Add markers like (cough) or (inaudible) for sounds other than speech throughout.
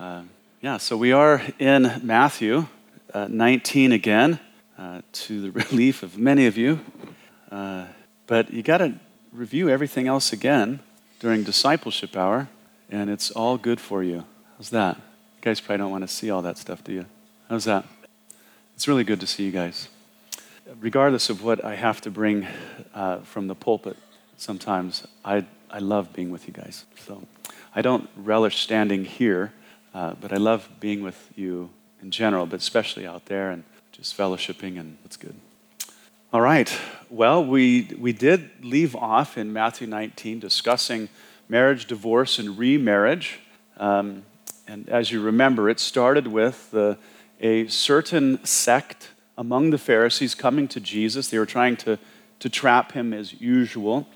Uh, yeah, so we are in Matthew uh, 19 again, uh, to the (laughs) relief of many of you. Uh, but you got to review everything else again during discipleship hour, and it's all good for you. How's that? You guys probably don't want to see all that stuff, do you? How's that? It's really good to see you guys. Regardless of what I have to bring uh, from the pulpit, sometimes I, I love being with you guys. So I don't relish standing here uh, but I love being with you in general, but especially out there and just fellowshipping, and it's good. All right. Well, we, we did leave off in Matthew 19 discussing marriage, divorce, and remarriage. Um, and as you remember, it started with the, a certain sect among the Pharisees coming to Jesus. They were trying to, to trap him as usual.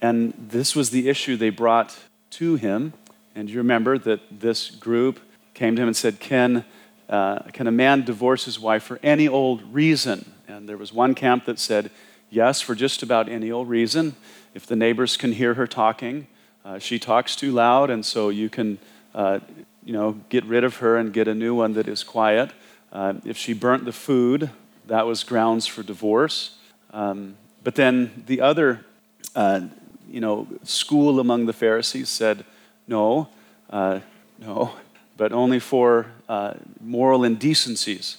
And this was the issue they brought to him. And you remember that this group came to him and said, Can, uh, can a man divorce his wife for any old reason? And there was one camp that said, Yes, for just about any old reason. If the neighbors can hear her talking, uh, she talks too loud, and so you can uh, you know, get rid of her and get a new one that is quiet. Uh, if she burnt the food, that was grounds for divorce. Um, but then the other uh, you know, school among the Pharisees said, no, uh, no, but only for uh, moral indecencies.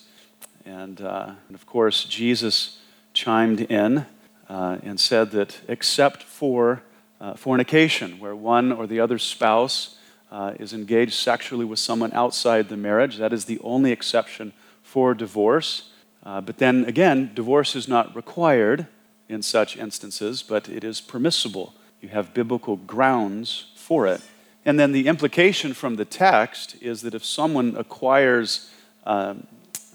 And, uh, and, of course, Jesus chimed in uh, and said that except for uh, fornication, where one or the other spouse uh, is engaged sexually with someone outside the marriage, that is the only exception for divorce. but then again, divorce is not required in such instances, but it is permissible. You have biblical grounds for it. And then the implication from the text is that if someone acquires um,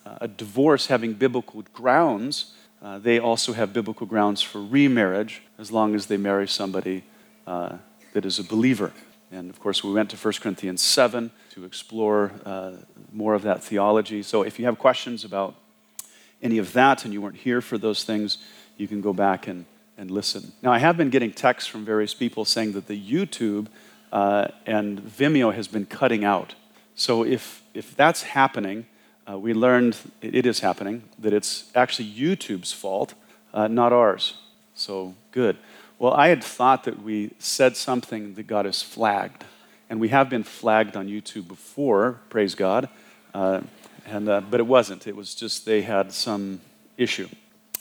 a divorce having biblical grounds, uh, they also have biblical grounds for remarriage as long as they marry somebody uh, that is a believer. And of course, we went to 1 Corinthians 7 to explore uh, more of that theology. So if you have questions about any of that and you weren't here for those things, you can go back and, and listen. Now, I have been getting texts from various people saying that the YouTube uh, and Vimeo has been cutting out. So if, if that's happening, uh, we learned it is happening, that it's actually YouTube's fault, uh, not ours. So good. Well, I had thought that we said something that got us flagged. And we have been flagged on YouTube before, praise God. Uh, and, uh, but it wasn't. It was just they had some issue.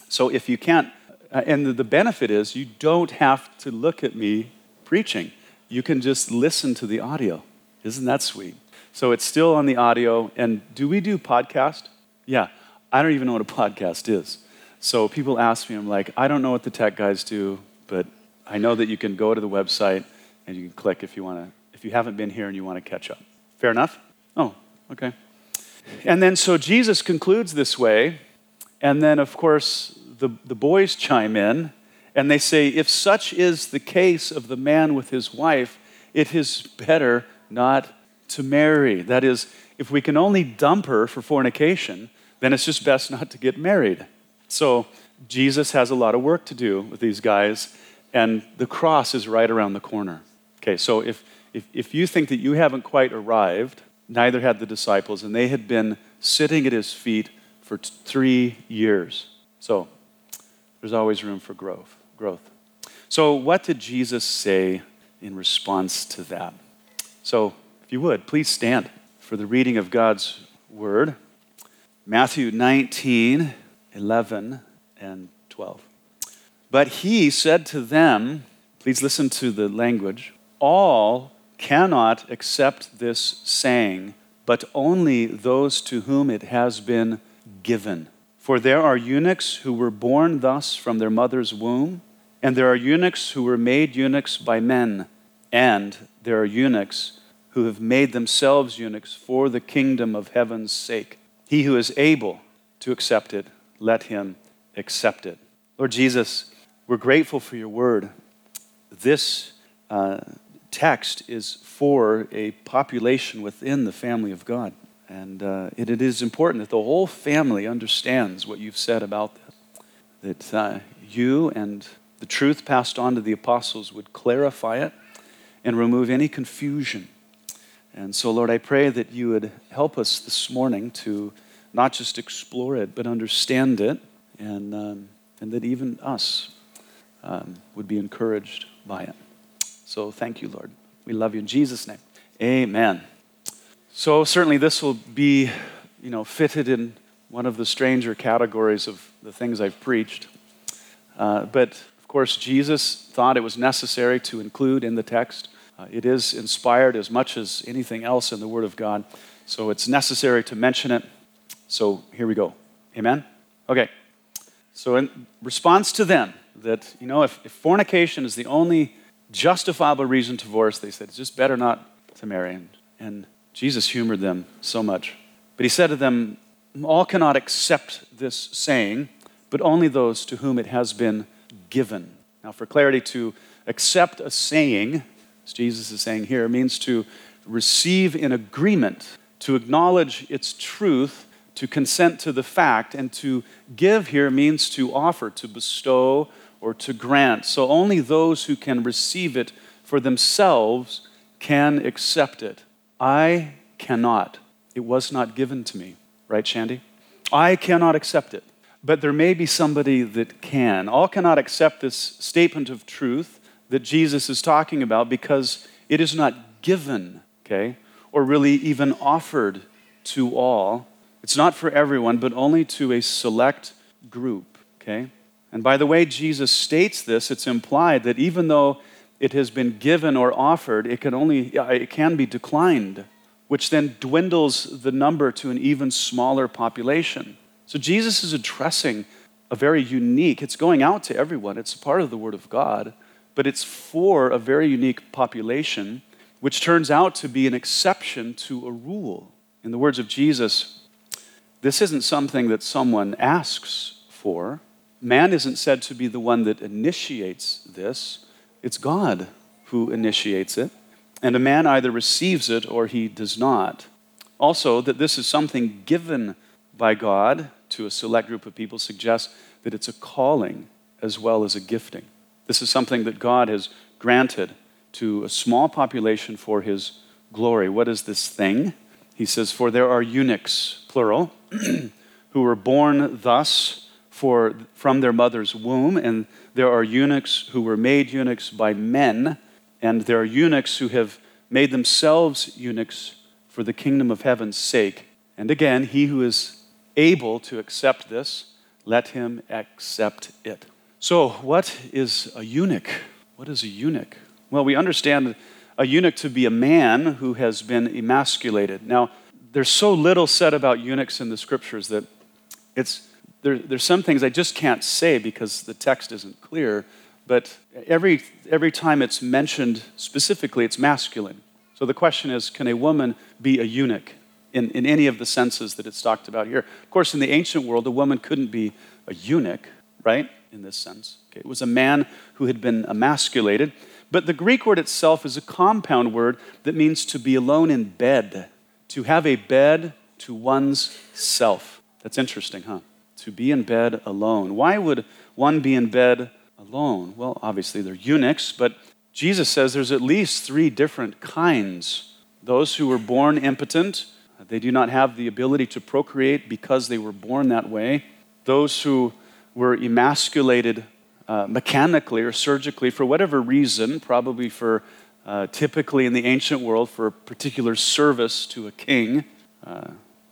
So if you can't, uh, and the benefit is you don't have to look at me preaching you can just listen to the audio. Isn't that sweet? So it's still on the audio. And do we do podcast? Yeah. I don't even know what a podcast is. So people ask me, I'm like, I don't know what the tech guys do, but I know that you can go to the website and you can click if you want to, if you haven't been here and you want to catch up. Fair enough? Oh, okay. And then so Jesus concludes this way. And then, of course, the, the boys chime in and they say, if such is the case of the man with his wife, it is better not to marry. That is, if we can only dump her for fornication, then it's just best not to get married. So Jesus has a lot of work to do with these guys, and the cross is right around the corner. Okay, so if, if, if you think that you haven't quite arrived, neither had the disciples, and they had been sitting at his feet for t- three years. So there's always room for growth growth. So, what did Jesus say in response to that? So, if you would, please stand for the reading of God's word. Matthew 19, 11, and 12. But he said to them, please listen to the language, all cannot accept this saying, but only those to whom it has been given. For there are eunuchs who were born thus from their mother's womb and there are eunuchs who were made eunuchs by men, and there are eunuchs who have made themselves eunuchs for the kingdom of heaven's sake. He who is able to accept it, let him accept it. Lord Jesus, we're grateful for your word. This uh, text is for a population within the family of God. And uh, it, it is important that the whole family understands what you've said about this. That uh, you and the truth passed on to the apostles would clarify it and remove any confusion. And so, Lord, I pray that you would help us this morning to not just explore it, but understand it, and, um, and that even us um, would be encouraged by it. So, thank you, Lord. We love you in Jesus' name. Amen. So, certainly, this will be you know, fitted in one of the stranger categories of the things I've preached. Uh, but course, Jesus thought it was necessary to include in the text. Uh, it is inspired as much as anything else in the Word of God, so it's necessary to mention it. So here we go. Amen? Okay. So, in response to them, that, you know, if, if fornication is the only justifiable reason to divorce, they said, it's just better not to marry. And, and Jesus humored them so much. But he said to them, All cannot accept this saying, but only those to whom it has been given. Now, for clarity, to accept a saying, as Jesus is saying here, means to receive in agreement, to acknowledge its truth, to consent to the fact, and to give here means to offer, to bestow, or to grant. So only those who can receive it for themselves can accept it. I cannot. It was not given to me. Right, Shandy? I cannot accept it. But there may be somebody that can. All cannot accept this statement of truth that Jesus is talking about because it is not given, okay, or really even offered to all. It's not for everyone, but only to a select group, okay? And by the way Jesus states this, it's implied that even though it has been given or offered, it can only uh, it can be declined which then dwindles the number to an even smaller population. So Jesus is addressing a very unique, it's going out to everyone, it's part of the Word of God, but it's for a very unique population, which turns out to be an exception to a rule. In the words of Jesus, this isn't something that someone asks for. Man isn't said to be the one that initiates this, it's God who initiates it and a man either receives it or he does not. Also, that this is something given by God to a select group of people suggests that it's a calling as well as a gifting. This is something that God has granted to a small population for his glory. What is this thing? He says, For there are eunuchs, plural, (clears throat) who were born thus for, from their mother's womb, and there are eunuchs who were made eunuchs by men and there are eunuchs who have made themselves eunuchs for the kingdom of heaven's sake. And again, he who is able to accept this, let him accept it. So, what is a eunuch? What is a eunuch? Well, we understand a eunuch to be a man who has been emasculated. Now, there's so little said about eunuchs in the scriptures that it's, there, there's some things I just can't say because the text isn't clear. But every, every time it's mentioned specifically, it's masculine. So the question is can a woman be a eunuch in, in any of the senses that it's talked about here? Of course, in the ancient world, a woman couldn't be a eunuch, right? In this sense. Okay. It was a man who had been emasculated. But the Greek word itself is a compound word that means to be alone in bed, to have a bed to one's self. That's interesting, huh? To be in bed alone. Why would one be in bed alone? Well, obviously they're eunuchs, but Jesus says there's at least three different kinds. Those who were born impotent, they do not have the ability to procreate because they were born that way. Those who were emasculated uh, mechanically or surgically for whatever reason, probably for uh, typically in the ancient world for a particular service to a king, uh,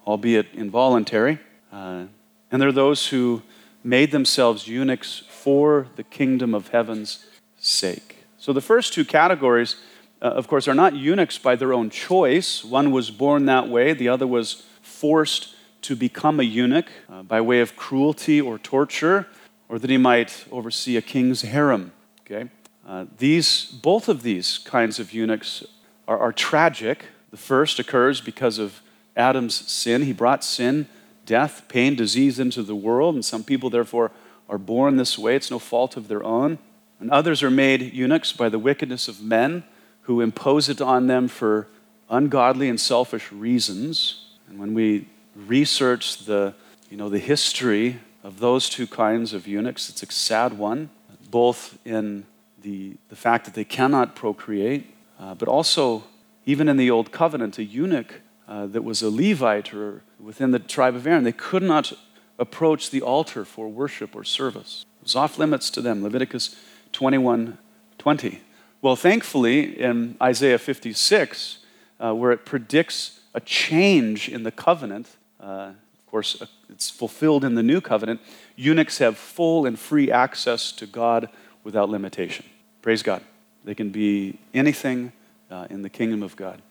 albeit involuntary. Uh, and there are those who made themselves eunuchs for the kingdom of heaven's sake. So the first two categories, uh, of course, are not eunuchs by their own choice. One was born that way, the other was forced to become a eunuch uh, by way of cruelty or torture, or that he might oversee a king's harem. Okay? Uh, these, both of these kinds of eunuchs are, are tragic. The first occurs because of Adam's sin. He brought sin, death, pain, disease into the world, and some people, therefore, are born this way. It's no fault of their own. And others are made eunuchs by the wickedness of men who impose it on them for ungodly and selfish reasons. And when we research the, you know, the history of those two kinds of eunuchs, it's a sad one, both in the, the fact that they cannot procreate, uh, but also even in the Old Covenant, a eunuch uh, that was a Levite or within the tribe of Aaron, they could not approach the altar for worship or service. It was off limits to them. Leviticus 21 20. Well, thankfully, in Isaiah 56, uh, where it predicts a change in the covenant, uh, of course, uh, it's fulfilled in the new covenant, eunuchs have full and free access to God without limitation. Praise God. They can be anything uh, in the kingdom of God.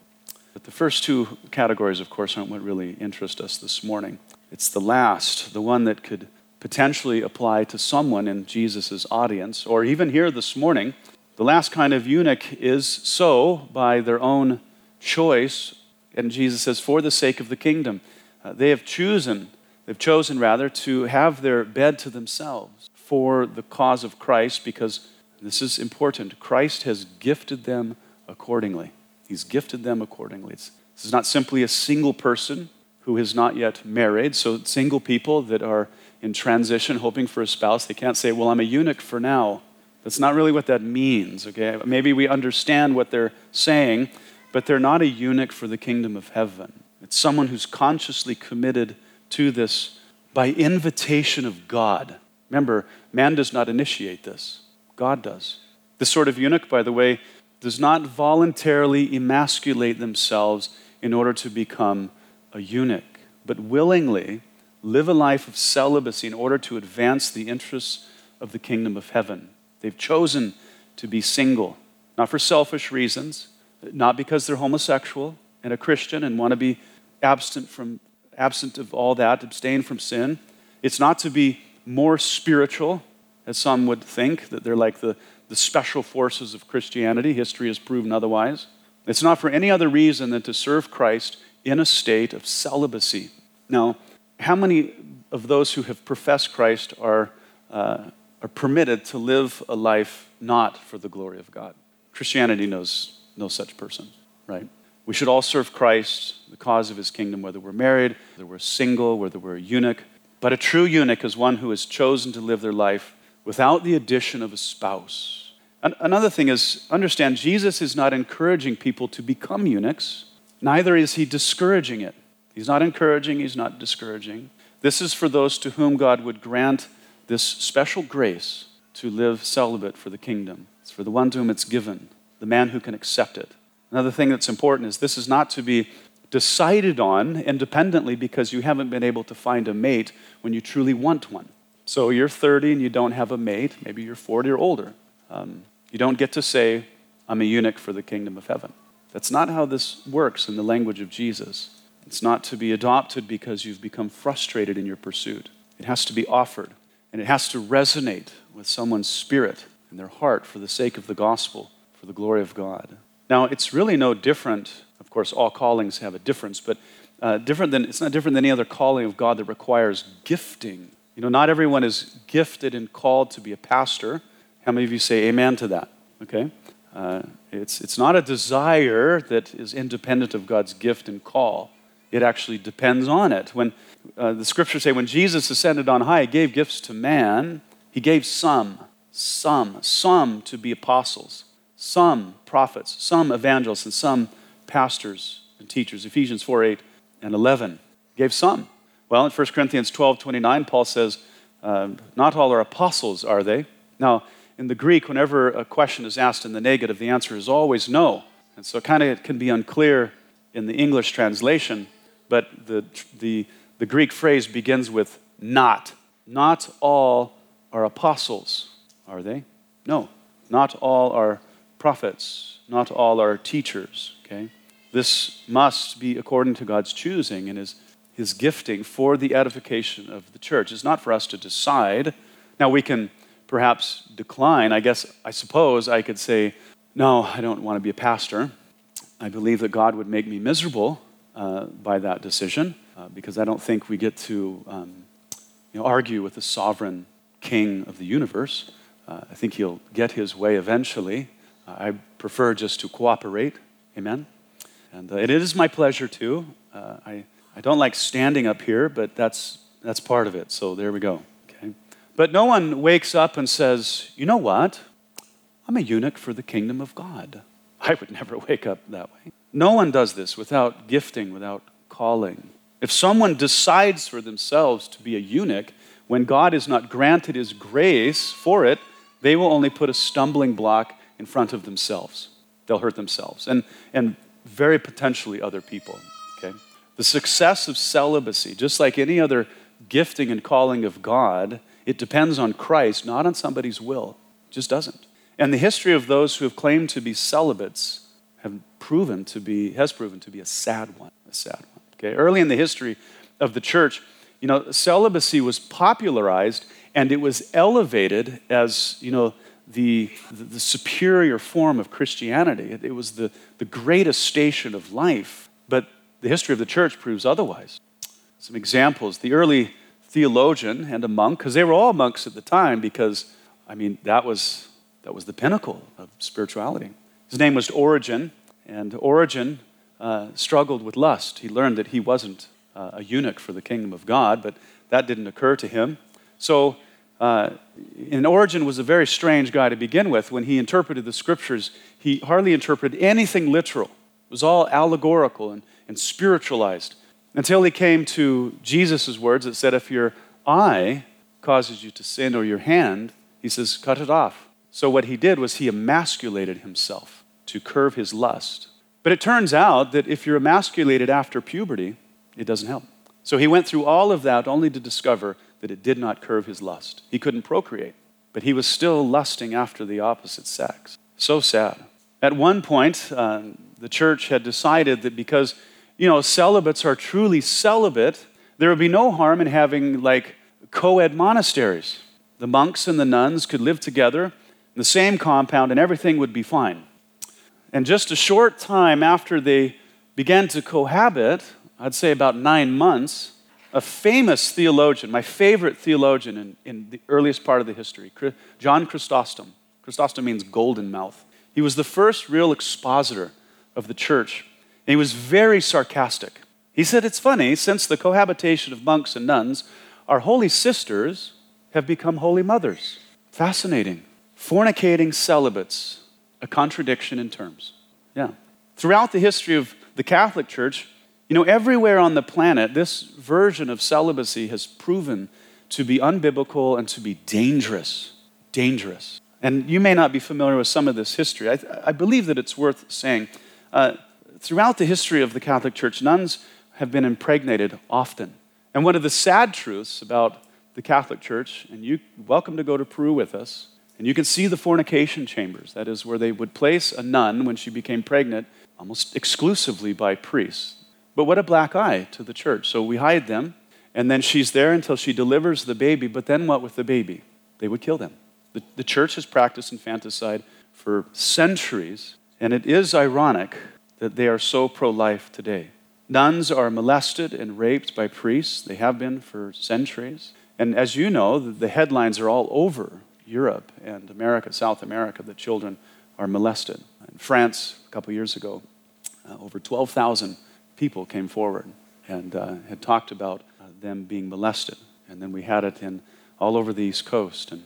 But the first two categories, of course, aren't what really interest us this morning. It's the last, the one that could potentially apply to someone in Jesus' audience, or even here this morning. The last kind of eunuch is so by their own choice, and Jesus says, for the sake of the kingdom. Uh, they have chosen, they've chosen rather, to have their bed to themselves for the cause of Christ because this is important. Christ has gifted them accordingly. He's gifted them accordingly. It's, this is not simply a single person who is not yet married. So, single people that are in transition, hoping for a spouse, they can't say, Well, I'm a eunuch for now. That's not really what that means, okay? Maybe we understand what they're saying, but they're not a eunuch for the kingdom of heaven. It's someone who's consciously committed to this by invitation of God. Remember, man does not initiate this, God does. This sort of eunuch, by the way, does not voluntarily emasculate themselves in order to become a eunuch, but willingly live a life of celibacy in order to advance the interests of the kingdom of heaven. They've chosen to be single, not for selfish reasons, not because they're homosexual and a Christian and want to be absent from absent of all that, abstain from sin. It's not to be more spiritual, as some would think, that they're like the, the special forces of Christianity. History has proven otherwise. It's not for any other reason than to serve Christ in a state of celibacy. Now, how many of those who have professed Christ are, uh, are permitted to live a life not for the glory of God? Christianity knows no such person, right? We should all serve Christ, the cause of his kingdom, whether we're married, whether we're single, whether we're a eunuch. But a true eunuch is one who has chosen to live their life without the addition of a spouse. Another thing is, understand, Jesus is not encouraging people to become eunuchs, neither is he discouraging it. He's not encouraging, he's not discouraging. This is for those to whom God would grant this special grace to live celibate for the kingdom. It's for the one to whom it's given, the man who can accept it. Another thing that's important is this is not to be decided on independently because you haven't been able to find a mate when you truly want one. So you're 30 and you don't have a mate, maybe you're 40 or older. Um, you don't get to say, I'm a eunuch for the kingdom of heaven. That's not how this works in the language of Jesus. It's not to be adopted because you've become frustrated in your pursuit. It has to be offered, and it has to resonate with someone's spirit and their heart for the sake of the gospel, for the glory of God. Now, it's really no different. Of course, all callings have a difference, but uh, different than, it's not different than any other calling of God that requires gifting. You know, not everyone is gifted and called to be a pastor. How many of you say amen to that? Okay? Uh, it's, it's not a desire that is independent of God's gift and call. It actually depends on it. When uh, the scriptures say, when Jesus ascended on high, he gave gifts to man, he gave some, some, some to be apostles, some prophets, some evangelists, and some pastors and teachers. Ephesians 4 8 and 11 gave some. Well, in 1 Corinthians 12 29, Paul says, uh, Not all are apostles, are they? Now, in the Greek, whenever a question is asked in the negative, the answer is always no. And so kind of it can be unclear in the English translation, but the, the, the Greek phrase begins with not. Not all are apostles, are they? No. Not all are prophets. Not all are teachers, okay? This must be according to God's choosing and his, his gifting for the edification of the church. It's not for us to decide. Now, we can perhaps decline, I guess, I suppose I could say, no, I don't want to be a pastor. I believe that God would make me miserable uh, by that decision uh, because I don't think we get to um, you know, argue with the sovereign king of the universe. Uh, I think he'll get his way eventually. Uh, I prefer just to cooperate. Amen. And uh, it is my pleasure too. I, I don't like standing up here, but that's, that's part of it. So there we go. Okay? But no one wakes up and says, you know what? I'm a eunuch for the kingdom of God. (laughs) I would never wake up that way. No one does this without gifting, without calling. If someone decides for themselves to be a eunuch, when God has not granted his grace for it, they will only put a stumbling block in front of themselves. They'll hurt themselves and, and very potentially other people. Okay? The success of celibacy, just like any other gifting and calling of God, it depends on Christ, not on somebody's will. It just doesn't. And the history of those who have claimed to be celibates proven to be, has proven to be a sad one. A sad one. Okay? Early in the history of the church, you know, celibacy was popularized and it was elevated as, you know, the, the, superior form of Christianity. It, it was the, the greatest station of life. But the history of the church proves otherwise. Some examples the early theologian and a monk, because they were all monks at the time, because, I mean, that was, that was the pinnacle of spirituality. His name was Origen, and Origen uh, struggled with lust. He learned that he wasn't uh, a eunuch for the kingdom of God, but that didn't occur to him. So, uh, and Origen was a very strange guy to begin with. When he interpreted the scriptures, he hardly interpreted anything literal. It was all allegorical and, and spiritualized until he came to Jesus' words that said, If your eye causes you to sin or your hand, he says, cut it off. So, what he did was he emasculated himself to curb his lust. But it turns out that if you're emasculated after puberty, it doesn't help. So he went through all of that only to discover that it did not curb his lust. He couldn't procreate, but he was still lusting after the opposite sex. So sad. At one point, uh, the church had decided that because, you know, celibates are truly celibate, there would be no harm in having like co ed monasteries. The monks and the nuns could live together in the same compound and everything would be fine. And just a short time after they began to cohabit, I'd say about nine months, a famous theologian, my favorite theologian in, in the earliest part of the history, John Chrysostom. Chrysostom means golden mouth. He was the first real expositor of the church, and he was very sarcastic. He said, It's funny, since the cohabitation of monks and nuns, our holy sisters have become holy mothers. Fascinating. Fornicating celibates, a contradiction in terms. Yeah. Throughout the history of the Catholic Church, you know, everywhere on the planet, this version of celibacy has proven to be unbiblical and to be dangerous. Dangerous. And you may not be familiar with some of this history. I, I believe that it's worth saying. Uh, throughout the history of the Catholic Church, nuns have been impregnated often. And one of the sad truths about the Catholic Church, and you welcome to go to Peru with us, and you can see the fornication chambers. That is where they would place a nun when she became pregnant, almost exclusively by priests. But what a black eye to the church. So we hide them, and then she's there until she delivers the baby. But then what with the baby? They would kill them. The, the church has practiced infanticide for centuries, and it is ironic that they are so pro life today. Nuns are molested and raped by priests, they have been for centuries. And as you know, the headlines are all over Europe and America, South America, that children are molested. In France, a couple years ago, uh, over 12,000 people came forward and uh, had talked about uh, them being molested. And then we had it in all over the East Coast. And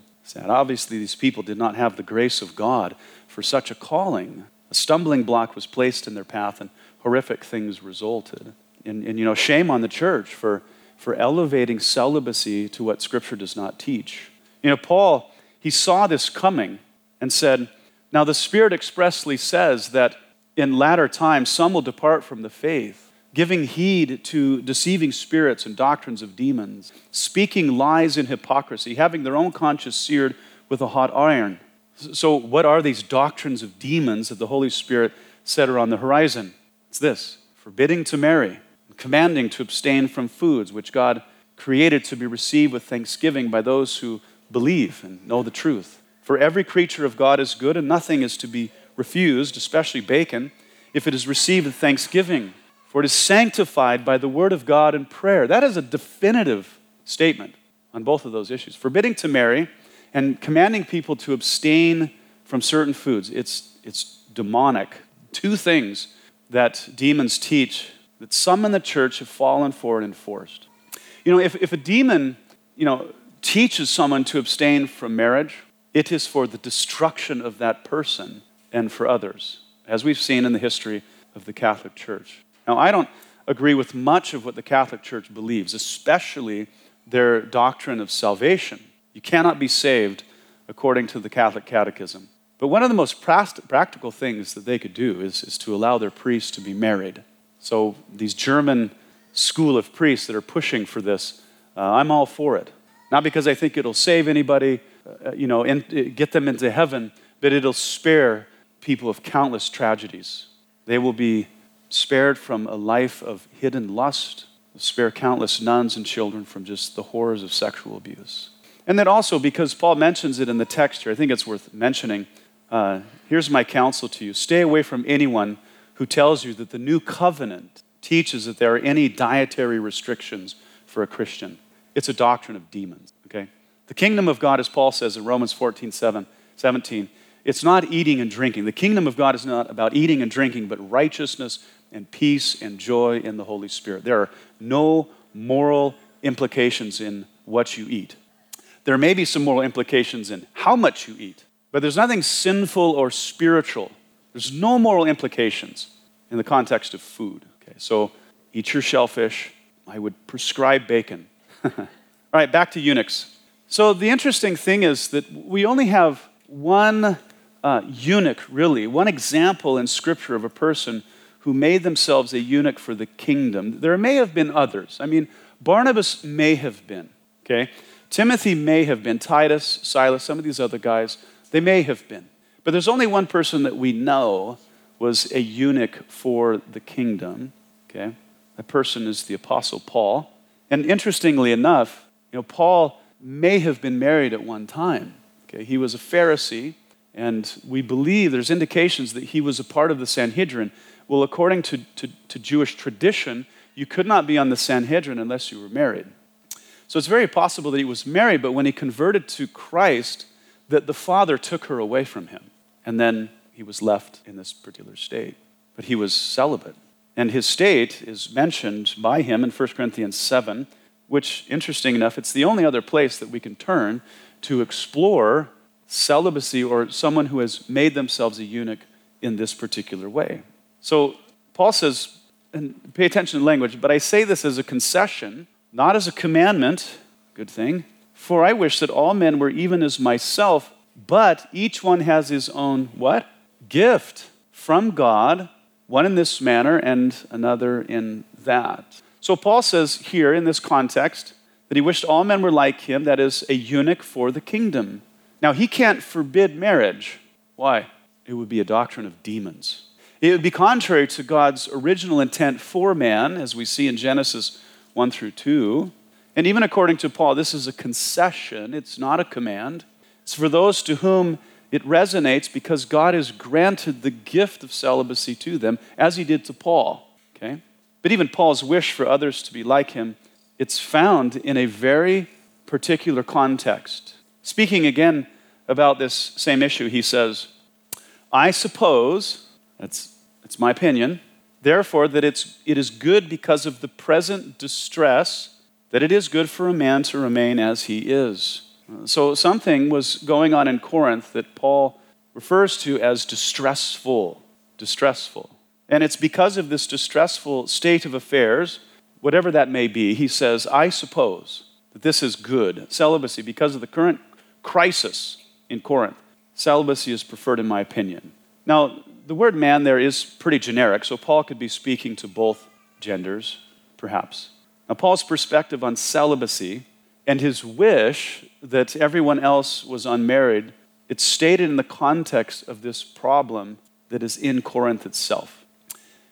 obviously, these people did not have the grace of God for such a calling. A stumbling block was placed in their path, and horrific things resulted. And, and you know, shame on the church for, for elevating celibacy to what Scripture does not teach. You know, Paul, he saw this coming and said, Now the Spirit expressly says that in latter times some will depart from the faith, giving heed to deceiving spirits and doctrines of demons, speaking lies in hypocrisy, having their own conscience seared with a hot iron. So, what are these doctrines of demons that the Holy Spirit said are on the horizon? It's this forbidding to marry, commanding to abstain from foods which God created to be received with thanksgiving by those who believe and know the truth. For every creature of God is good, and nothing is to be refused, especially bacon, if it is received with thanksgiving, for it is sanctified by the word of God and prayer. That is a definitive statement on both of those issues. Forbidding to marry and commanding people to abstain from certain foods. It's, it's demonic. Two things that demons teach that some in the church have fallen for and enforced. You know, if, if a demon, you know, teaches someone to abstain from marriage, it is for the destruction of that person and for others. As we've seen in the history of the Catholic Church. Now, I don't agree with much of what the Catholic Church believes, especially their doctrine of salvation. You cannot be saved according to the Catholic Catechism. But one of the most practical things that they could do is, is to allow their priests to be married. So, these German school of priests that are pushing for this, uh, I'm all for it. Not because I think it'll save anybody, uh, you know, in, get them into heaven, but it'll spare people of countless tragedies. They will be spared from a life of hidden lust, spare countless nuns and children from just the horrors of sexual abuse. And then also, because Paul mentions it in the text here, I think it's worth mentioning. Uh, here's my counsel to you stay away from anyone who tells you that the new covenant teaches that there are any dietary restrictions for a Christian. It's a doctrine of demons, okay? The kingdom of God, as Paul says in Romans 14 7, 17, it's not eating and drinking. The kingdom of God is not about eating and drinking, but righteousness and peace and joy in the Holy Spirit. There are no moral implications in what you eat. There may be some moral implications in how much you eat, but there's nothing sinful or spiritual. There's no moral implications in the context of food. Okay, so eat your shellfish. I would prescribe bacon. All right, back to eunuchs. So the interesting thing is that we only have one uh, eunuch, really, one example in Scripture of a person who made themselves a eunuch for the kingdom. There may have been others. I mean, Barnabas may have been, okay? Timothy may have been, Titus, Silas, some of these other guys, they may have been. But there's only one person that we know was a eunuch for the kingdom, okay? That person is the Apostle Paul. And interestingly enough, you know, Paul may have been married at one time. Okay? He was a Pharisee, and we believe there's indications that he was a part of the Sanhedrin. Well, according to, to, to Jewish tradition, you could not be on the Sanhedrin unless you were married. So it's very possible that he was married, but when he converted to Christ, that the father took her away from him. And then he was left in this particular state. But he was celibate. And his state is mentioned by him in 1 Corinthians 7, which, interesting enough, it's the only other place that we can turn to explore celibacy or someone who has made themselves a eunuch in this particular way. So Paul says, and pay attention to language, but I say this as a concession, not as a commandment, good thing, for I wish that all men were even as myself, but each one has his own what? Gift from God, one in this manner and another in that. So Paul says here in this context that he wished all men were like him, that is, a eunuch for the kingdom. Now, he can't forbid marriage. Why? It would be a doctrine of demons. It would be contrary to God's original intent for man, as we see in Genesis 1 through 2. And even according to Paul, this is a concession, it's not a command. It's for those to whom it resonates because God has granted the gift of celibacy to them, as he did to Paul. Okay? But even Paul's wish for others to be like him, it's found in a very particular context. Speaking again about this same issue, he says, I suppose, that's it's my opinion, therefore, that it's, it is good because of the present distress, that it is good for a man to remain as he is. So something was going on in Corinth that Paul refers to as distressful. Distressful. And it's because of this distressful state of affairs, whatever that may be, he says, I suppose that this is good. Celibacy, because of the current crisis in Corinth, celibacy is preferred in my opinion. Now, the word man there is pretty generic, so Paul could be speaking to both genders, perhaps. Now, Paul's perspective on celibacy and his wish that everyone else was unmarried, it's stated in the context of this problem that is in Corinth itself.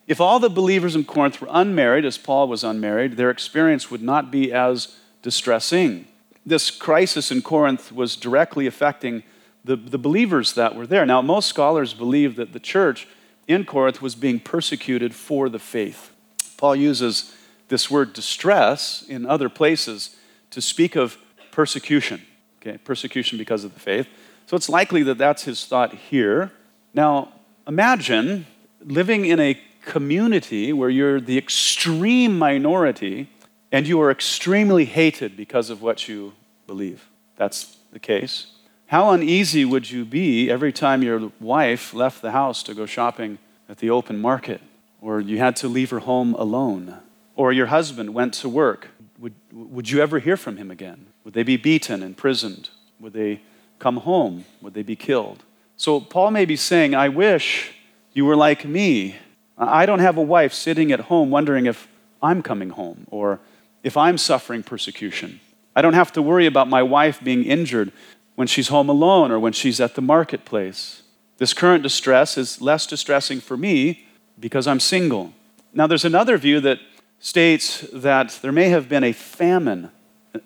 If all the believers in Corinth were unmarried, as Paul was unmarried, their experience would not be as distressing. This crisis in Corinth was directly affecting the, the believers that were there. Now, most scholars believe that the church in Corinth was being persecuted for the faith. Paul uses this word distress in other places to speak of persecution, okay, persecution because of the faith. So it's likely that that's his thought here. Now, imagine living in a community where you're the extreme minority and you are extremely hated because of what you believe. That's the case. How uneasy would you be every time your wife left the house to go shopping at the open market? or you had to leave her home alone, or your husband went to work, would, would you ever hear from him again? Would they be beaten, imprisoned? Would they come home? Would they be killed? So Paul may be saying, I wish you were like me. I don't have a wife sitting at home wondering if I'm coming home or if I'm suffering persecution. I don't have to worry about my wife being injured when she's home alone or when she's at the marketplace. This current distress is less distressing for me because I'm single. Now, there's another view that states that there may have been a famine,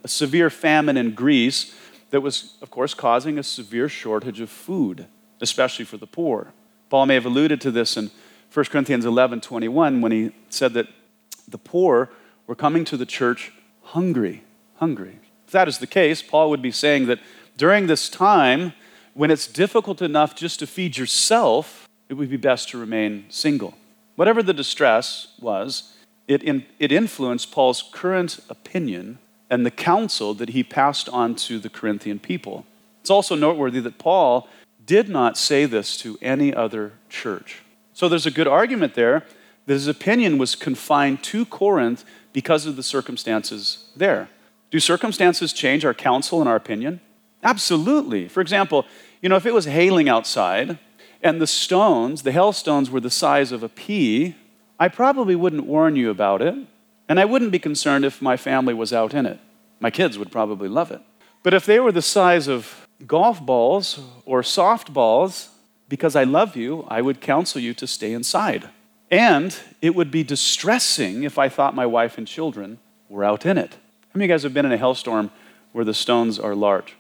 a severe famine in Greece that was, of course, causing a severe shortage of food, especially for the poor. Paul may have alluded to this in 1 Corinthians 11 21 when he said that the poor were coming to the church hungry. Hungry. If that is the case, Paul would be saying that during this time, when it's difficult enough just to feed yourself, it would be best to remain single. Whatever the distress was, it, in, it influenced Paul's current opinion and the counsel that he passed on to the Corinthian people. It's also noteworthy that Paul did not say this to any other church. So there's a good argument there that his opinion was confined to Corinth because of the circumstances there. Do circumstances change our counsel and our opinion? Absolutely. For example, you know, if it was hailing outside and the stones, the hailstones, were the size of a pea, I probably wouldn't warn you about it, and I wouldn't be concerned if my family was out in it. My kids would probably love it. But if they were the size of golf balls or softballs, because I love you, I would counsel you to stay inside. And it would be distressing if I thought my wife and children were out in it. How many of you guys have been in a hailstorm where the stones are large?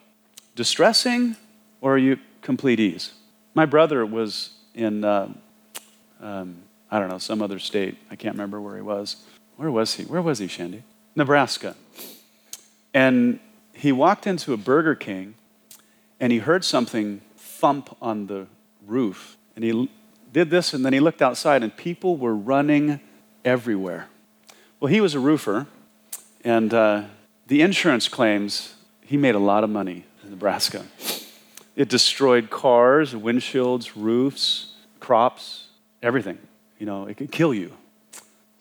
Distressing or are you complete ease? My brother was in, uh, um, I don't know, some other state. I can't remember where he was. Where was he? Where was he, Shandy? Nebraska. And he walked into a Burger King and he heard something thump on the roof. And he did this and then he looked outside and people were running everywhere. Well, he was a roofer and uh, the insurance claims he made a lot of money in Nebraska. It destroyed cars, windshields, roofs, crops, everything. You know, it could kill you.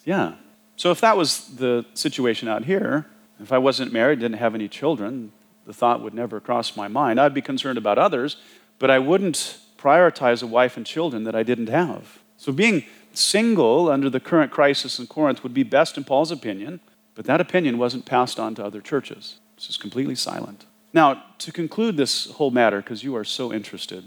Yeah. So if that was the situation out here, if I wasn't married, didn't have any children, the thought would never cross my mind. I'd be concerned about others, but I wouldn't prioritize a wife and children that I didn't have. So being single under the current crisis in Corinth would be best in Paul's opinion, but that opinion wasn't passed on to other churches. This is completely silent. Now, to conclude this whole matter, because you are so interested,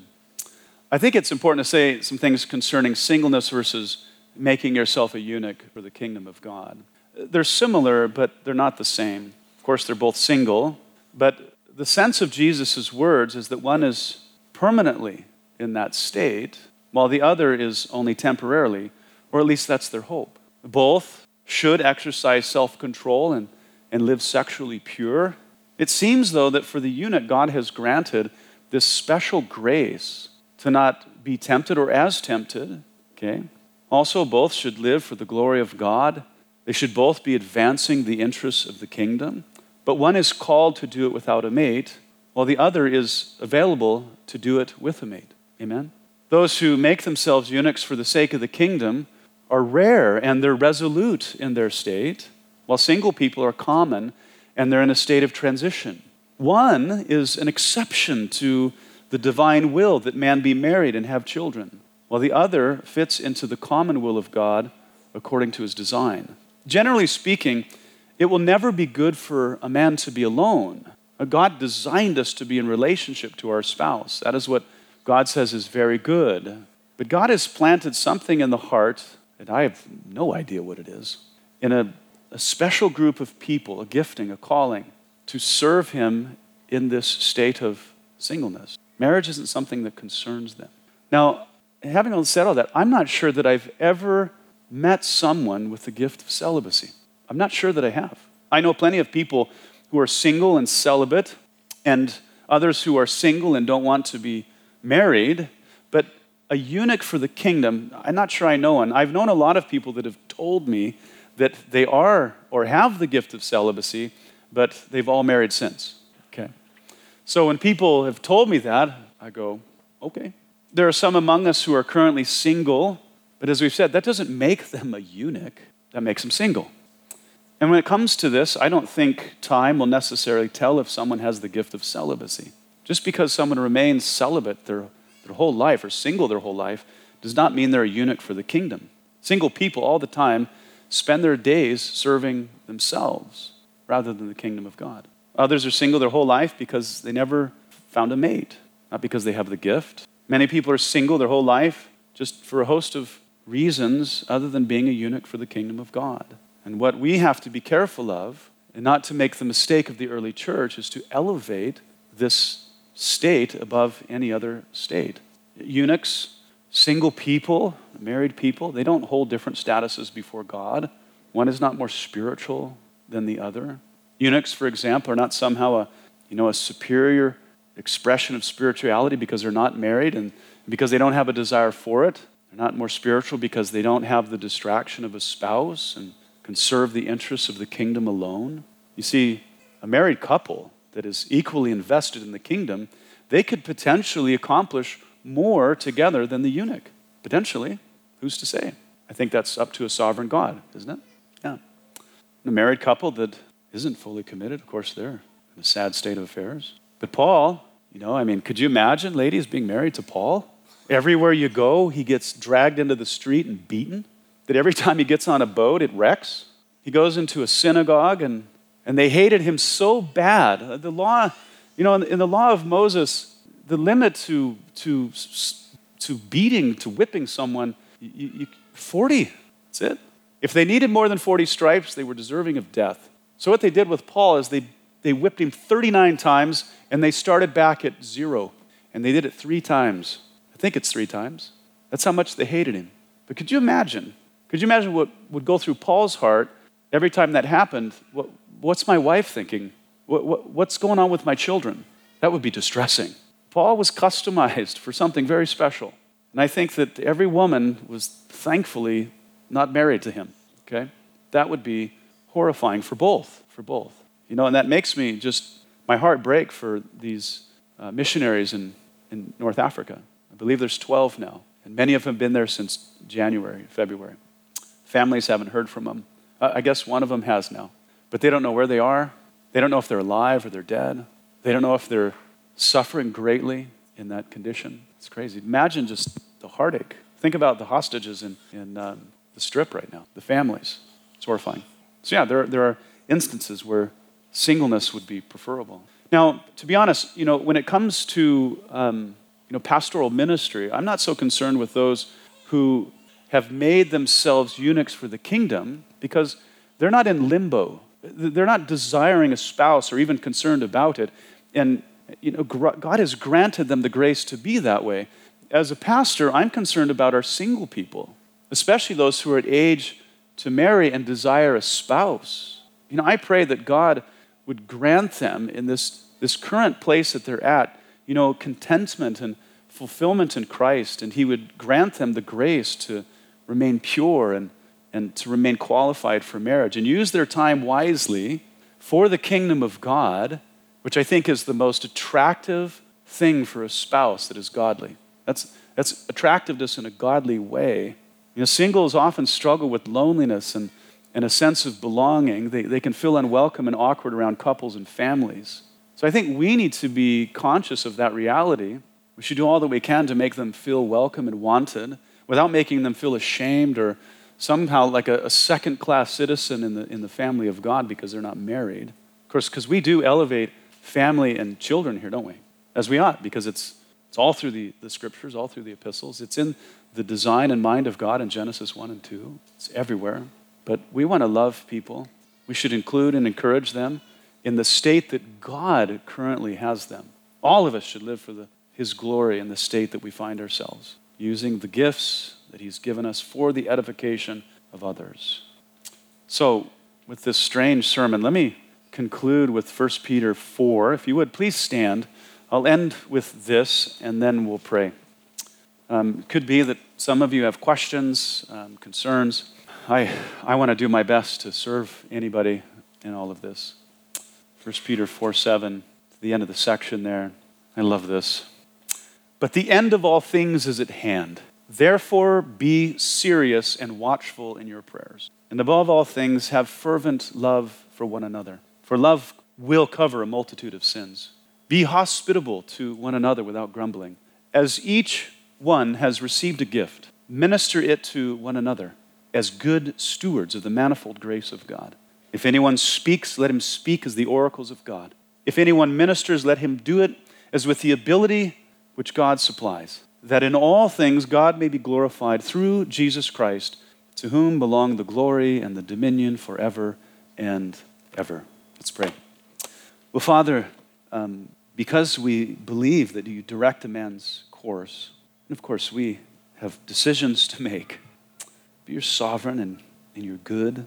I think it's important to say some things concerning singleness versus making yourself a eunuch for the kingdom of God. They're similar, but they're not the same. Of course, they're both single, but the sense of Jesus' words is that one is permanently in that state, while the other is only temporarily, or at least that's their hope. Both should exercise self control and, and live sexually pure. It seems, though, that for the eunuch, God has granted this special grace to not be tempted or as tempted. Okay? Also, both should live for the glory of God. They should both be advancing the interests of the kingdom. But one is called to do it without a mate, while the other is available to do it with a mate. Amen? Those who make themselves eunuchs for the sake of the kingdom are rare and they're resolute in their state, while single people are common and they're in a state of transition. One is an exception to the divine will that man be married and have children, while the other fits into the common will of God according to his design. Generally speaking, it will never be good for a man to be alone. Uh, God designed us to be in relationship to our spouse. That is what God says is very good. But God has planted something in the heart, and I have no idea what it is, in a, a special group of people, a gifting, a calling, to serve Him in this state of singleness. Marriage isn't something that concerns them. Now, having said all that, I'm not sure that I've ever met someone with the gift of celibacy. I'm not sure that I have. I know plenty of people who are single and celibate, and others who are single and don't want to be married, but a eunuch for the kingdom, I'm not sure I know one. I've known a lot of people that have told me that they are or have the gift of celibacy, but they've all married since. So when people have told me that, I go, okay. There are some among us who are currently single But as we've said, that doesn't make them a eunuch, that makes them single. And when it comes to this, I don't think time will necessarily tell if someone has the gift of celibacy. Just because someone remains celibate their, their whole life or single their whole life does not mean they're a eunuch for the kingdom. Single people all the time spend their days serving themselves rather than the kingdom of God. Others are single their whole life because they never found a mate, not because they have the gift. Many people are single their whole life just for a host of reasons other than being a eunuch for the kingdom of God. And what we have to be careful of, and not to make the mistake of the early church, is to elevate this state above any other state. Eunuchs, single people, married people, they don't hold different statuses before God. One is not more spiritual than the other. Eunuchs, for example, are not somehow a, you know, a superior expression of spirituality because they're not married and because they don't have a desire for it. They're not more spiritual because they don't have the distraction of a spouse and can serve the interests of the kingdom alone. You see, a married couple that is equally invested in the kingdom, they could potentially accomplish more together than the eunuch. Potentially. Who's to say? I think that's up to a sovereign God, isn't it? Yeah. A married couple that isn't fully committed, of course, they're in a sad state of affairs. But Paul, you know, I mean, could you imagine ladies being married to Paul? Everywhere you go, he gets dragged into the street and beaten. That every time he gets on a boat, it wrecks. He goes into a synagogue and, and they hated him so bad. Uh, the law, you know, in, in the law of Moses, the limit to, to, to beating, to whipping someone, you, you, 40. That's it. If they needed more than 40 stripes, they were deserving of death. So, what they did with Paul is they, they whipped him 39 times and they started back at zero. And they did it three times. I think it's three times. That's how much they hated him. But could you imagine? Could you imagine what would go through Paul's heart every time that happened? What, what's my wife thinking? What, what, what's going on with my children? That would be distressing. Paul was customized for something very special. And I think that every woman was thankfully not married to him. Okay? That would be horrifying for both, for both. You know, and that makes me just, my heart break for these uh, missionaries in, in North Africa. I believe there's 12 now, and many of them have been there since January, February. Families haven't heard from them. I guess one of them has now, but they don't know where they are. They don't know if they're alive or they're dead. They don't know if they're suffering greatly in that condition. It's crazy. Imagine just the heartache. Think about the hostages in, in um, the strip right now, the families. It's horrifying. So, yeah, there, there are instances where singleness would be preferable. Now, to be honest, you know, when it comes to um, you know, pastoral ministry, I'm not so concerned with those who have made themselves eunuchs for the kingdom because they're not in limbo. They're not desiring a spouse or even concerned about it. And you know, God has granted them the grace to be that way. As a pastor, I'm concerned about our single people, especially those who are at age to marry and desire a spouse. You know, I pray that God would grant them in this, this current place that they're at, you know, contentment and fulfillment in Christ, and He would grant them the grace to remain pure and, and to remain qualified for marriage and use their time wisely for the kingdom of God, which I think is the most attractive thing for a spouse that is godly. That's, that's attractiveness in a godly way you know, singles often struggle with loneliness and, and a sense of belonging. They, they can feel unwelcome and awkward around couples and families. So I think we need to be conscious of that reality. We should do all that we can to make them feel welcome and wanted without making them feel ashamed or somehow like a, a second class citizen in the, in the family of God because they're not married. Of course, because we do elevate family and children here, don't we? As we ought, because it's, it's all through the, the scriptures, all through the epistles. It's in the design and mind of God in Genesis 1 and 2. It's everywhere. But we want to love people. We should include and encourage them in the state that God currently has them. All of us should live for the, His glory in the state that we find ourselves, using the gifts that He's given us for the edification of others. So, with this strange sermon, let me conclude with 1 Peter 4. If you would, please stand. I'll end with this, and then we'll pray. Um, could be that some of you have questions, um, concerns. I, I want to do my best to serve anybody in all of this. 1 Peter 4 7, the end of the section there. I love this. But the end of all things is at hand. Therefore, be serious and watchful in your prayers. And above all things, have fervent love for one another. For love will cover a multitude of sins. Be hospitable to one another without grumbling. As each one has received a gift, minister it to one another as good stewards of the manifold grace of God. If anyone speaks, let him speak as the oracles of God. If anyone ministers, let him do it as with the ability which God supplies, that in all things God may be glorified through Jesus Christ, to whom belong the glory and the dominion forever and ever. Let's pray. Well, Father, um, because we believe that you direct a man's course, and of course we have decisions to make, but you're sovereign and, and you're good.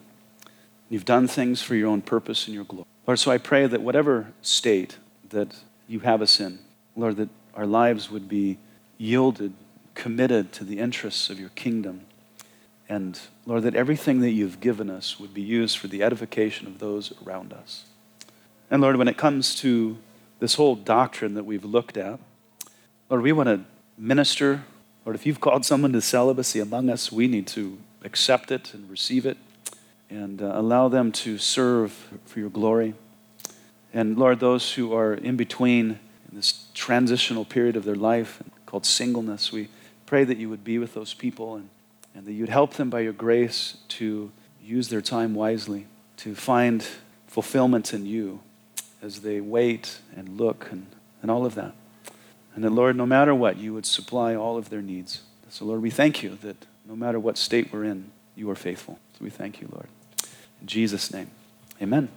You've done things for your own purpose and your glory. Lord, so I pray that whatever state that you have us in, Lord, that our lives would be yielded, committed to the interests of your kingdom. And Lord, that everything that you've given us would be used for the edification of those around us. And Lord, when it comes to this whole doctrine that we've looked at, Lord, we want to minister. Lord, if you've called someone to celibacy among us, we need to accept it and receive it and uh, allow them to serve for your glory. And Lord, those who are in between in this transitional period of their life called singleness, we pray that you would be with those people and, and that you'd help them by your grace to use their time wisely, to find fulfillment in you as they wait and look and, and all of that. And that, Lord, no matter what, you would supply all of their needs. So, Lord, we thank you that no matter what state we're in, you are faithful. So we thank you, Lord. In Jesus' name, amen.